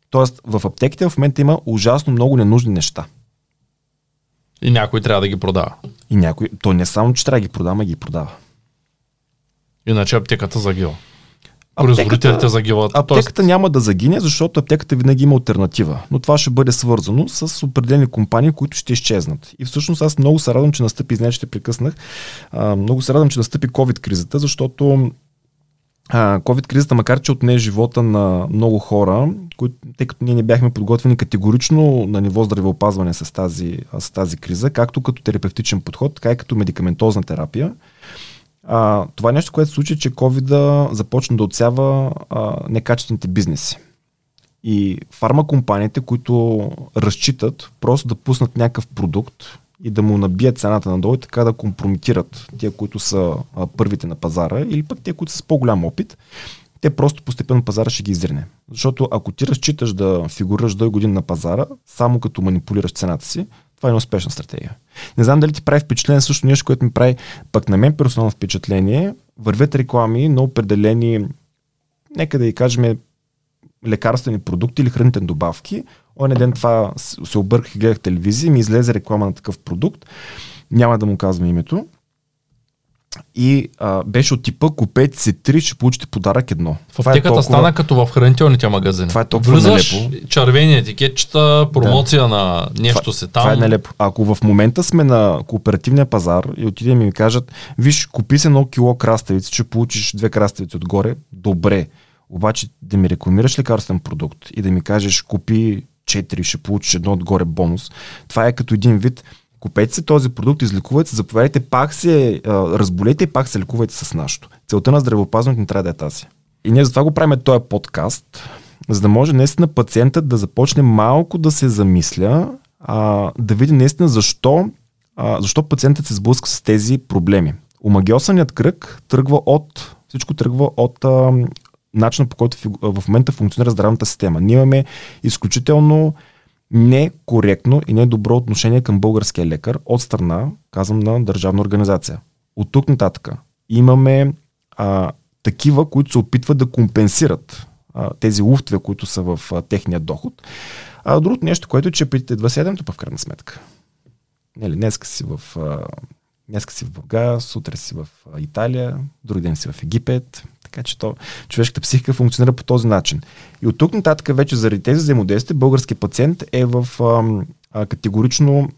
Тоест, в аптеките в момента има ужасно много ненужни неща. И някой трябва да ги продава. И някой, то не само, че трябва да ги продава, а ги продава. Иначе аптеката загива. Производителите загиват. Аптеката няма да загине, защото аптеката винаги има альтернатива. Но това ще бъде свързано с определени компании, които ще изчезнат. И всъщност аз много се радвам, че настъпи, знаете, ще прекъснах, а, много се радвам, че настъпи COVID-кризата, защото COVID-кризата, макар че отне живота на много хора, които, тъй като ние не бяхме подготвени категорично на ниво здравеопазване с тази, с тази криза, както като терапевтичен подход, така и като медикаментозна терапия, а, това е нещо, което се случи, че covid започна да отсява а, некачествените бизнеси. И фармакомпаниите, които разчитат просто да пуснат някакъв продукт и да му набият цената надолу и така да компрометират тия, които са а, първите на пазара или пък те, които са с по-голям опит, те просто постепенно пазара ще ги изрине. Защото ако ти разчиташ да фигурираш до година на пазара, само като манипулираш цената си, това е една успешна стратегия. Не знам дали ти прави впечатление също нещо, което ми прави пък на мен персонално впечатление. Вървят реклами на определени, нека да и кажем, лекарствени продукти или хранителни добавки. Оня ден това се обърках и гледах телевизия ми излезе реклама на такъв продукт. Няма да му казвам името. И а, беше от типа купете си три, ще получите подарък едно. В аптеката стана като в хранителните магазини. Това е толкова Влизаш, нелепо. червени етикетчета, промоция на нещо това, се там. Това е нелепо. Ако в момента сме на кооперативния пазар и отидем и ми кажат, виж, купи се едно кило краставици, че получиш две краставици отгоре, добре. Обаче да ми рекламираш лекарствен продукт и да ми кажеш, купи 4, ще получиш едно отгоре бонус. Това е като един вид, купете се този продукт, излекувайте се, заповядайте, пак се разболете и пак се лекувайте с нашото. Целта на здравеопазването не трябва да е тази. И ние затова го правим този подкаст, за да може наистина пациентът да започне малко да се замисля, а, да види наистина защо, а, защо пациентът се сблъска с тези проблеми. Омагиосаният кръг тръгва от, всичко тръгва от а, начина по който в момента функционира здравната система. Ние имаме изключително некоректно и недобро отношение към българския лекар от страна, казвам, на държавна организация. От тук нататък имаме а, такива, които се опитват да компенсират а, тези луфтове, които са в а, техния доход. А другото нещо, което е, че при 27-то па в крайна сметка. Нели, днеска си в а, днеска си в Бургас, сутре си в Италия, друг ден си в Египет. Така че то, човешката психика функционира по този начин. И от тук нататък вече заради тези взаимодействия българският пациент е в а, а, категорично,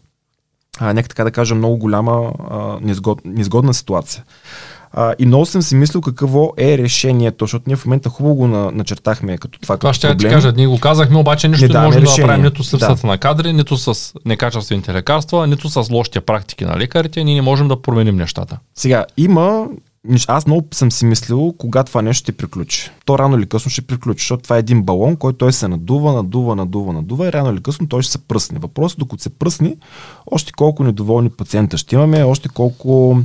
а, нека така да кажа, много голяма а, незгод, незгодна ситуация. А, и много съм си мислил какво е решението, защото ние в момента хубаво го на, начертахме като това. Това като ще я ти проблем. кажа, ние го казахме, обаче нищо Не не, даваме можем да направим нито с липсата Да. на кадри, нито с некачествените лекарства, нито с лошите практики на лекарите. Ние не можем да променим нещата. Сега, има аз много съм си мислил кога това нещо ще приключи. То рано или късно ще приключи, защото това е един балон, който той се надува, надува, надува, надува и рано или късно той ще се пръсне. Въпросът е, докато се пръсне, още колко недоволни пациента ще имаме, още колко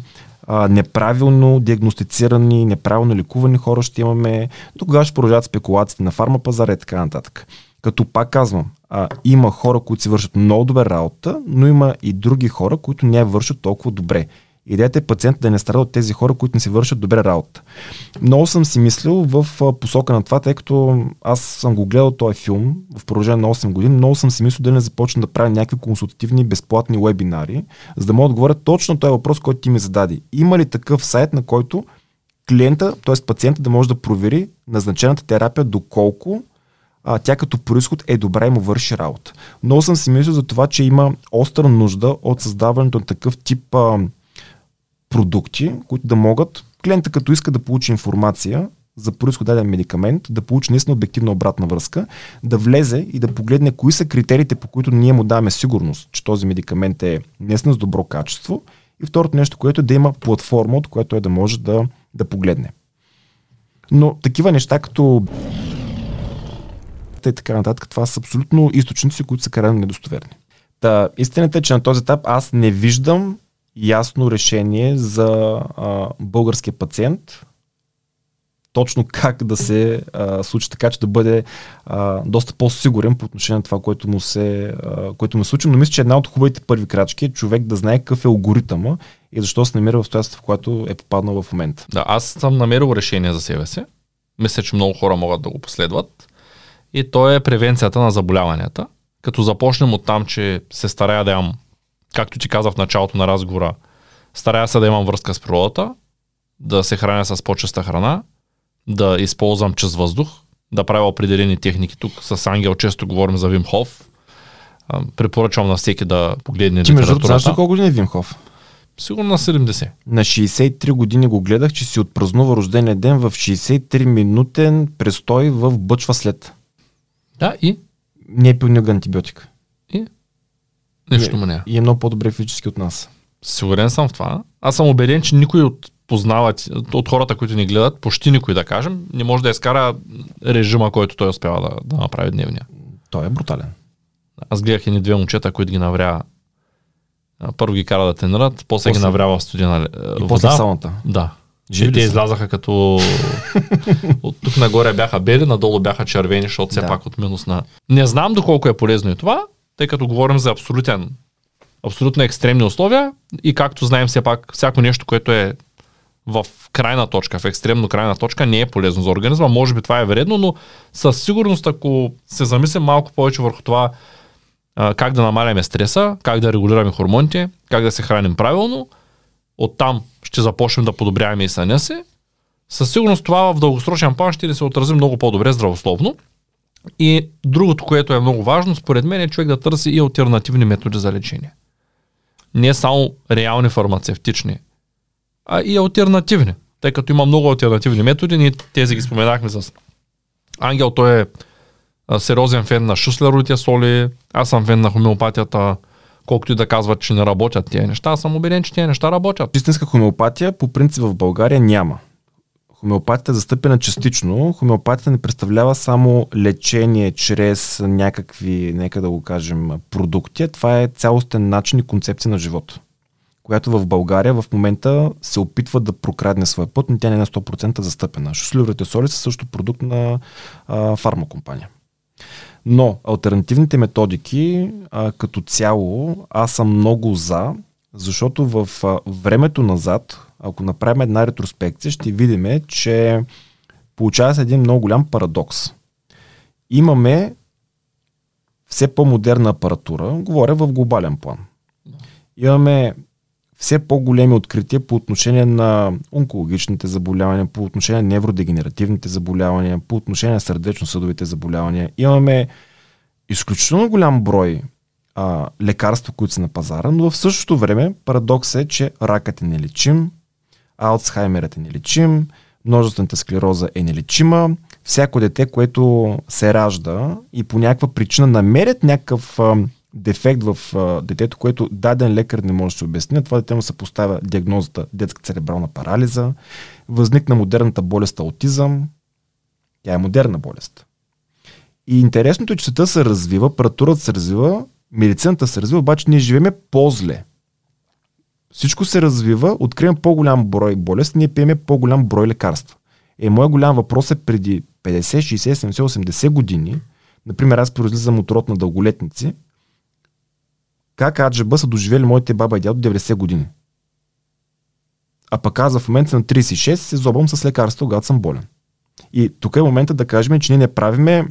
а, неправилно диагностицирани, неправилно ликувани хора ще имаме, до кога ще продължават спекулациите на фармапазара и така нататък. Като пак казвам, а, има хора, които си вършат много добре работа, но има и други хора, които не я вършат толкова добре. Идеята е пациент да не страда от тези хора, които не си вършат добре работа. Много съм си мислил в посока на това, тъй като аз съм го гледал този филм в продължение на 8 години, много съм си мислил да не започна да правя някакви консултативни безплатни вебинари, за да мога да отговоря точно този въпрос, който ти ми зададе. Има ли такъв сайт, на който клиента, т.е. пациента да може да провери назначената терапия доколко а, тя като происход е добра и му върши работа. Много съм си мислил за това, че има остра нужда от създаването на такъв тип а, продукти, които да могат клиента като иска да получи информация за происход даден медикамент, да получи наистина обективна обратна връзка, да влезе и да погледне кои са критериите, по които ние му даваме сигурност, че този медикамент е наистина с добро качество. И второто нещо, което е да има платформа, от което е да може да, да погледне. Но такива неща като и така нататък, това са абсолютно източници, които са крайно недостоверни. Та, истината е, че на този етап аз не виждам ясно решение за а, българския пациент, точно как да се а, случи така, че да бъде а, доста по-сигурен по отношение на това, което му се, а, което му се случи. Но мисля, че една от хубавите първи крачки е човек да знае какъв е алгоритъма и защо се намира в стояството, в което е попаднал в момента. Да, аз съм намерил решение за себе си. Мисля, че много хора могат да го последват. И то е превенцията на заболяванията. Като започнем от там, че се старая да имам както ти казах в началото на разговора, старая се да имам връзка с природата, да се храня с по-честа храна, да използвам чрез въздух, да правя определени техники. Тук с Ангел често говорим за Вимхов. Препоръчвам на всеки да погледне Ти между другото, знаеш колко години е Вимхов? Сигурно на 70. На 63 години го гледах, че си отпразнува рождения ден в 63 минутен престой в бъчва след. Да, и? Не е пил антибиотик. Нищо му не. И е много по-добре физически от нас. Сигурен съм в това. Аз съм убеден, че никой от познават, от хората, които ни гледат, почти никой да кажем, не може да изкара режима, който той успява да, да направи дневния. Той е брутален. Аз гледах и ни две момчета, които ги навря. Първо ги кара да тренират, после, после ги навря в студена и вода. после сауната. Да. Живи те излязаха като... (laughs) от тук нагоре бяха бели, надолу бяха червени, защото все да. пак от минус на... Не знам доколко е полезно и това, тъй като говорим за абсолютен, абсолютно екстремни условия и както знаем все пак, всяко нещо, което е в крайна точка, в екстремно крайна точка, не е полезно за организма. Може би това е вредно, но със сигурност, ако се замислим малко повече върху това, как да намаляме стреса, как да регулираме хормоните, как да се храним правилно, оттам ще започнем да подобряваме и съня си. Със сигурност това в дългосрочен план ще се отрази много по-добре здравословно. И другото, което е много важно, според мен е човек да търси и альтернативни методи за лечение. Не само реални фармацевтични, а и альтернативни. Тъй като има много альтернативни методи, ние тези ги споменахме с Ангел, той е сериозен фен на шуслеровите соли, аз съм фен на хомеопатията, колкото и да казват, че не работят тези неща, аз съм убеден, че тези неща работят. Истинска хомеопатия по принцип в България няма. Хомеопатията е застъпена частично. Хомеопатията не представлява само лечение чрез някакви, нека да го кажем, продукти. Това е цялостен начин и концепция на живота, която в България в момента се опитва да прокрадне своя път, но тя не е на 100% застъпена. Шуслювите соли са също продукт на а, фармакомпания. Но альтернативните методики а, като цяло аз съм много за, защото в а, времето назад, ако направим една ретроспекция, ще видим, че получава се един много голям парадокс. Имаме все по-модерна апаратура, говоря в глобален план. Имаме все по-големи открития по отношение на онкологичните заболявания, по отношение на невродегенеративните заболявания, по отношение на сърдечно-съдовите заболявания. Имаме изключително голям брой а, лекарства, които са на пазара, но в същото време парадокс е, че ракът е нелечим, Алцхаймерът е нелечим, множествената склероза е нелечима. Всяко дете, което се ражда и по някаква причина намерят някакъв дефект в детето, което даден лекар не може да се обясни, това дете му се поставя диагнозата детска церебрална парализа, възникна модерната болест аутизъм. Тя е модерна болест. И интересното е, че света се развива, апаратурата се развива, медицината се развива, обаче ние живееме по-зле Всичко се развива, открием по-голям брой болест, ние пиеме по-голям брой лекарства. Е, моят голям въпрос е преди 50, 60, 70, 80 години, например аз произлизам от род на дълголетници, как аджаба са доживели моите баба и дядо 90 години. А пък аз в момента на 36 се зобвам с лекарство, когато съм болен. И тук е момента да кажем, че ние не правиме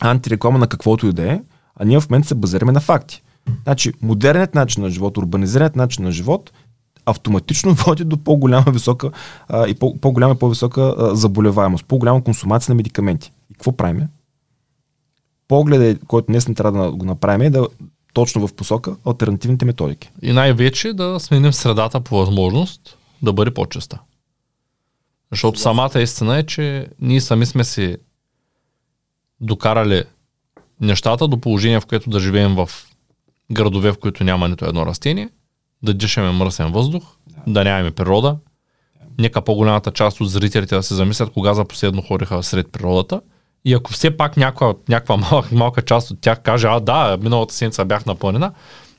антиреклама на каквото и да е, а ние в момента се базираме на факти. Значи, модерният начин на живот, урбанизираният начин на живот автоматично (laughs) води до по-голяма висока а, и по- по-голяма и по-висока а, заболеваемост, по-голяма консумация на медикаменти. И какво правим? Погледа, който днес не трябва да го направим, е да точно в посока альтернативните методики. И най-вече да сменим средата по възможност да бъде по-честа. Защото самата истина е, че ние сами сме си докарали нещата до положение, в което да живеем в градове, в които няма нито едно растение, да дишаме мръсен въздух, да, да нямаме природа. Нека по-голямата част от зрителите да се замислят кога за последно ходиха сред природата. И ако все пак някаква, някаква малка, малка част от тях каже, а да, миналата седмица бях на планина,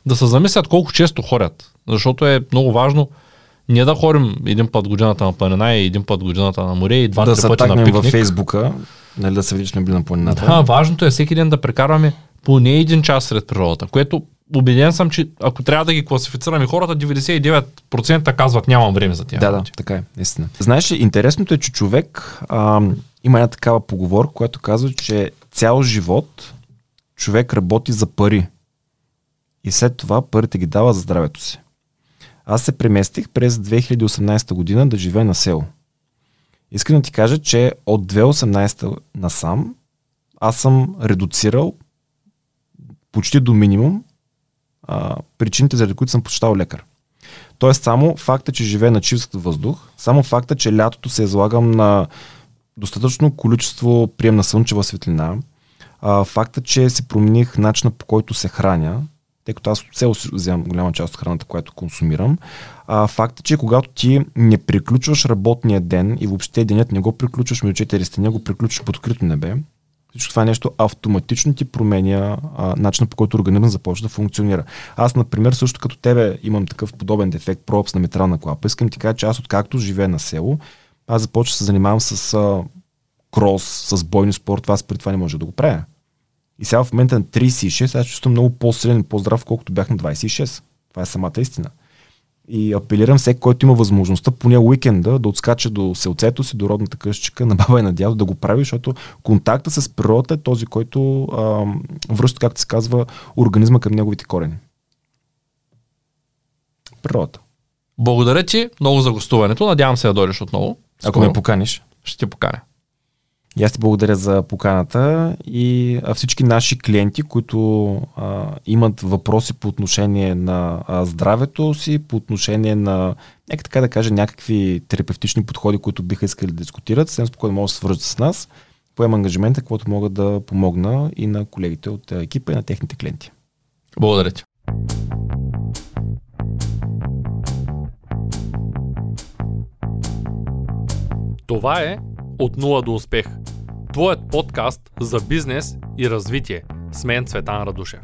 да се замислят колко често ходят. Защото е много важно ние да ходим един път годината на планина и един път годината на море и два-три да пъти на пикник. във Фейсбука, нали, да се видиш сме били на планината. Да, важното е всеки ден да прекарваме поне един час сред природата, което убеден съм, че ако трябва да ги класифицираме хората, 99% казват нямам време за тях. Да, да, така е, наистина. Знаеш ли, интересното е, че човек а, има една такава поговор, която казва, че цял живот човек работи за пари. И след това парите ги дава за здравето си. Аз се преместих през 2018 година да живея на село. Искам да ти кажа, че от 2018 насам аз съм редуцирал почти до минимум а, причините, заради които съм посещавал лекар. Тоест само факта, че живея на чист въздух, само факта, че лятото се излагам на достатъчно количество прием на слънчева светлина, а, факта, че си промених начина по който се храня, тъй като аз от цел вземам голяма част от храната, която консумирам. А, факта, че когато ти не приключваш работния ден и въобще денят не го приключваш между 4 стени, го приключваш под открито небе, всичко това е нещо автоматично ти променя а, начина по който организъм започва да функционира. Аз, например, също като тебе имам такъв подобен дефект, пропс на метрална клапа. Искам ти кажа, че аз откакто живея на село, аз започвам да се занимавам с а, крос, с бойни спорт, аз при това не може да го правя. И сега в момента на 36 аз чувствам много по-силен и по-здрав, колкото бях на 26. Това е самата истина. И апелирам всеки, който има възможността поне уикенда да отскача до селцето си, до родната къщичка, (laughs) на баба и на дядо, да го прави, защото контакта с природата е този, който а, връща, както се казва, организма към неговите корени. Природата. Благодаря ти много за гостуването. Надявам се да дойдеш отново. Ако ме поканиш. Ще ти поканя. И аз ти благодаря за поканата и всички наши клиенти, които а, имат въпроси по отношение на а, здравето си, по отношение на, нека така да кажа, някакви терапевтични подходи, които биха искали да дискутират, съвсем спокойно могат да се свържат с нас, поема ангажимента, каквото мога да помогна и на колегите от екипа и на техните клиенти. Благодаря ти. Това е от нула до успех. Твоят подкаст за бизнес и развитие. С мен Цветан Радушев.